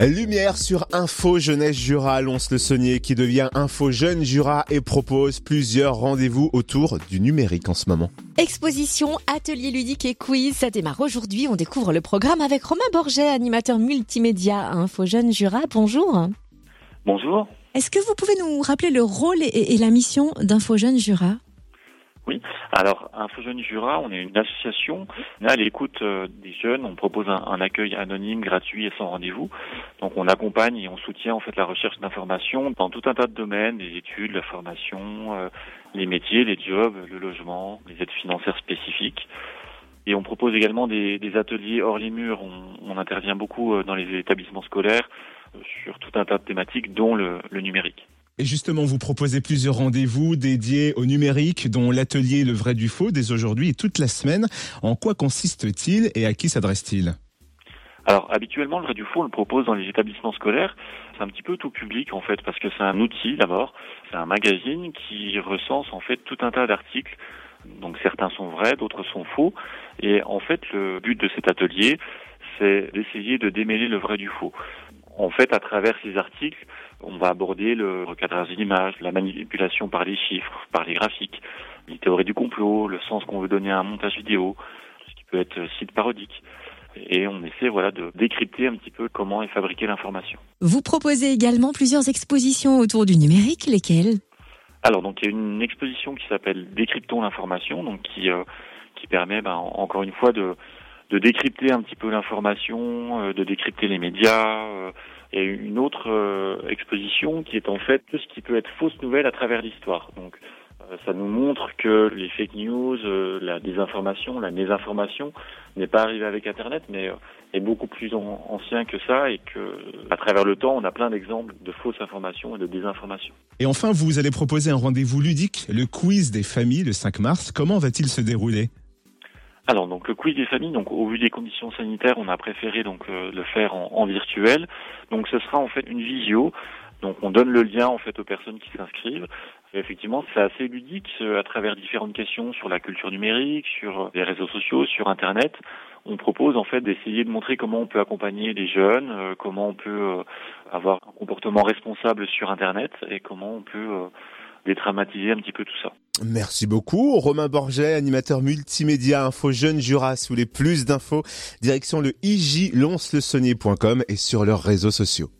Lumière sur Info Jeunesse Jura, Lons-le-Saunier qui devient Info Jeune Jura et propose plusieurs rendez-vous autour du numérique en ce moment. Exposition, atelier ludique et quiz, ça démarre aujourd'hui. On découvre le programme avec Romain Borget, animateur multimédia à Info Jeune Jura. Bonjour. Bonjour. Est-ce que vous pouvez nous rappeler le rôle et, la mission d'Info Jeune Jura? Oui. Alors, Info Jeunes Jura, on est une association. On est à l'écoute euh, des jeunes. On propose un, accueil anonyme, gratuit et sans rendez-vous. Donc, on accompagne et on soutient en fait la recherche d'informations dans tout un tas de domaines, les études, la formation, euh, les métiers, les jobs, le logement, les aides financières spécifiques. Et on propose également des, ateliers hors les murs. On, intervient beaucoup euh, dans les établissements scolaires sur tout un tas de thématiques, dont le numérique. Et justement, vous proposez plusieurs rendez-vous dédiés au numérique, dont l'atelier Le Vrai du Faux, dès aujourd'hui et toute la semaine. En quoi consiste-t-il et à qui s'adresse-t-il? Alors habituellement, le vrai du faux, on le propose dans les établissements scolaires. C'est un petit peu tout public en fait, parce que c'est un outil d'abord, c'est un magazine qui recense en fait tout un tas d'articles. Donc certains sont vrais, d'autres sont faux. Et en fait, le but de cet atelier, c'est d'essayer de démêler le vrai du faux. En fait, à travers ces articles, on va aborder le recadrage de l'image, la manipulation par les chiffres, par les graphiques, les théories du complot, le sens qu'on veut donner à un montage vidéo, ce qui peut être site parodique. Et on essaie voilà de décrypter un petit peu comment est fabriquée l'information. Vous proposez également plusieurs expositions autour du numérique, lesquelles? Alors donc il y a une exposition qui s'appelle Décryptons l'information, donc qui euh, qui permet ben, encore une fois de de décrypter un petit peu l'information, euh, de décrypter les médias. Euh, et une autre euh, exposition qui est en fait tout ce qui peut être fausse nouvelle à travers l'histoire. Donc ça nous montre que les fake news, la désinformation, la mésinformation n'est pas arrivée avec Internet, mais est beaucoup plus ancien que ça et que à travers le temps, on a plein d'exemples de fausses informations et de désinformation. Et enfin, vous allez proposer un rendez-vous ludique, le quiz des familles, le 5 mars. Comment va-t-il se dérouler? Alors donc le quiz des familles, donc au vu des conditions sanitaires, on a préféré donc euh, le faire en, virtuel. Donc ce sera en fait une visio. Donc on donne le lien en fait aux personnes qui s'inscrivent. Effectivement, c'est assez ludique à travers différentes questions sur la culture numérique, sur les réseaux sociaux, sur Internet. On propose en fait d'essayer de montrer comment on peut accompagner les jeunes, euh, comment on peut euh, avoir un comportement responsable sur Internet et comment on peut dédramatiser un petit peu tout ça. Merci beaucoup. Romain Borget, animateur multimédia Info Jeune Jura. Si vous voulez plus d'infos, direction le ijlonslesaunier.com et sur leurs réseaux sociaux.